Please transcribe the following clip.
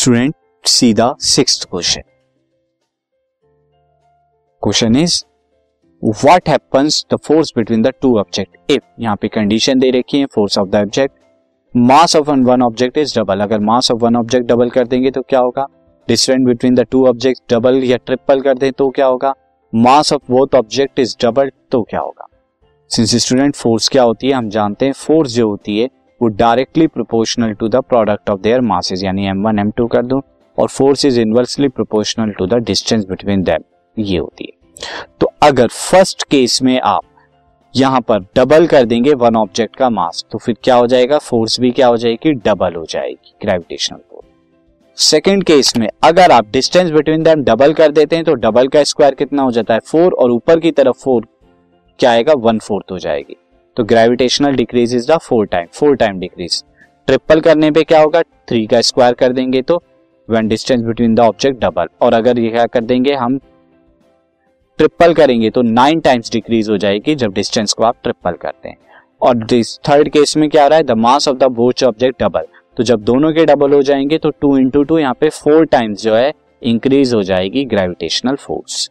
Student सीधा six question question is what happens the force between the two object if यहाँ पे condition दे रखी है force of the object mass of one object is double अगर mass of one object double कर देंगे तो क्या होगा? Distance between the two object double या ट्रिपल कर दें तो क्या होगा? Mass of both object is double तो क्या होगा? सिंस स्टूडेंट फोर्स क्या होती है, हम जानते हैं फोर्स जो होती है वो directly proportional to the product of their masses यानी एम वन एम टू कर दो, और force is inversely proportional to the distance between them ये होती है। तो अगर फ़र्स्ट केस में आप यहाँ पर डबल कर देंगे वन ऑब्जेक्ट का मास तो फिर क्या हो जाएगा? फोर्स भी क्या हो जाएगी? डबल हो जाएगी ग्रेविटेशनल फोर्स सेकेंड केस में अगर आप डिस्टेंस बिटवीन दैम डबल कर देते हैं तो डबल का स्क्वायर कितना हो जाता है? फोर और ऊपर की तरफ़ फोर क्या आएगा? वन फोर्थ हो जाएगी। तो gravitational decrease is the four time four time decrease triple करने पे क्या होगा? थ्री का स्क्वायर कर देंगे तो one distance between the object double और अगर ये क्या कर देंगे हम? ट्रिपल करेंगे तो नाइन टाइम्स डिक्रीज हो जाएगी जब डिस्टेंस को आप ट्रिपल करते हैं. और थर्ड केस में क्या आ रहा है? The mass of the both object double तो जब दोनों के डबल हो जाएँगे तो टू इंटू टू यहाँ पे फोर टाइम्स जो है इंक्रीज हो जाएगी gravitational force